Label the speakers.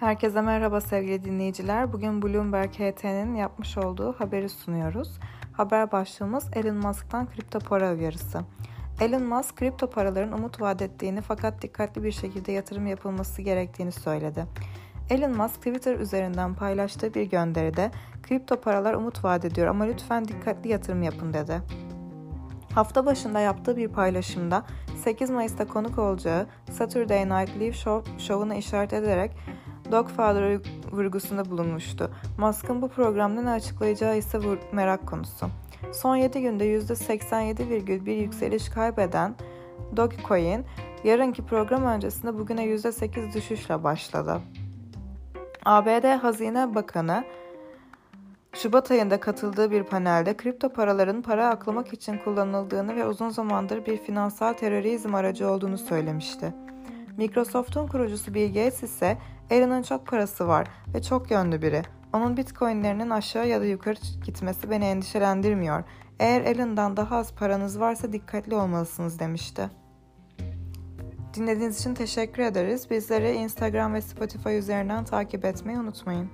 Speaker 1: Herkese merhaba sevgili dinleyiciler. Bugün Bloomberg HT'nin yapmış olduğu haberi sunuyoruz. Haber başlığımız Elon Musk'tan kripto para uyarısı. Elon Musk kripto paraların umut vaat ettiğini fakat dikkatli bir şekilde yatırım yapılması gerektiğini söyledi. Elon Musk Twitter üzerinden paylaştığı bir gönderide kripto paralar umut vaat ediyor ama lütfen dikkatli yatırım yapın dedi. Hafta başında yaptığı bir paylaşımda 8 Mayıs'ta konuk olacağı Saturday Night Live Show, şovuna işaret ederek Dogfather vurgusunda bulunmuştu. Musk'ın bu programda ne açıklayacağı ise merak konusu. Son 7 günde %87,1 yükseliş kaybeden Dogecoin, yarınki program öncesinde bugüne %8 düşüşle başladı. ABD Hazine Bakanı Şubat ayında katıldığı bir panelde kripto paraların para aklamak için kullanıldığını ve uzun zamandır bir finansal terörizm aracı olduğunu söylemişti. Microsoft'un kurucusu Bill Gates ise Elon'un çok parası var ve çok yönlü biri. Onun bitcoinlerinin aşağı ya da yukarı gitmesi beni endişelendirmiyor. Eğer Elon'dan daha az paranız varsa dikkatli olmalısınız demişti. Dinlediğiniz için teşekkür ederiz. Bizleri Instagram ve Spotify üzerinden takip etmeyi unutmayın.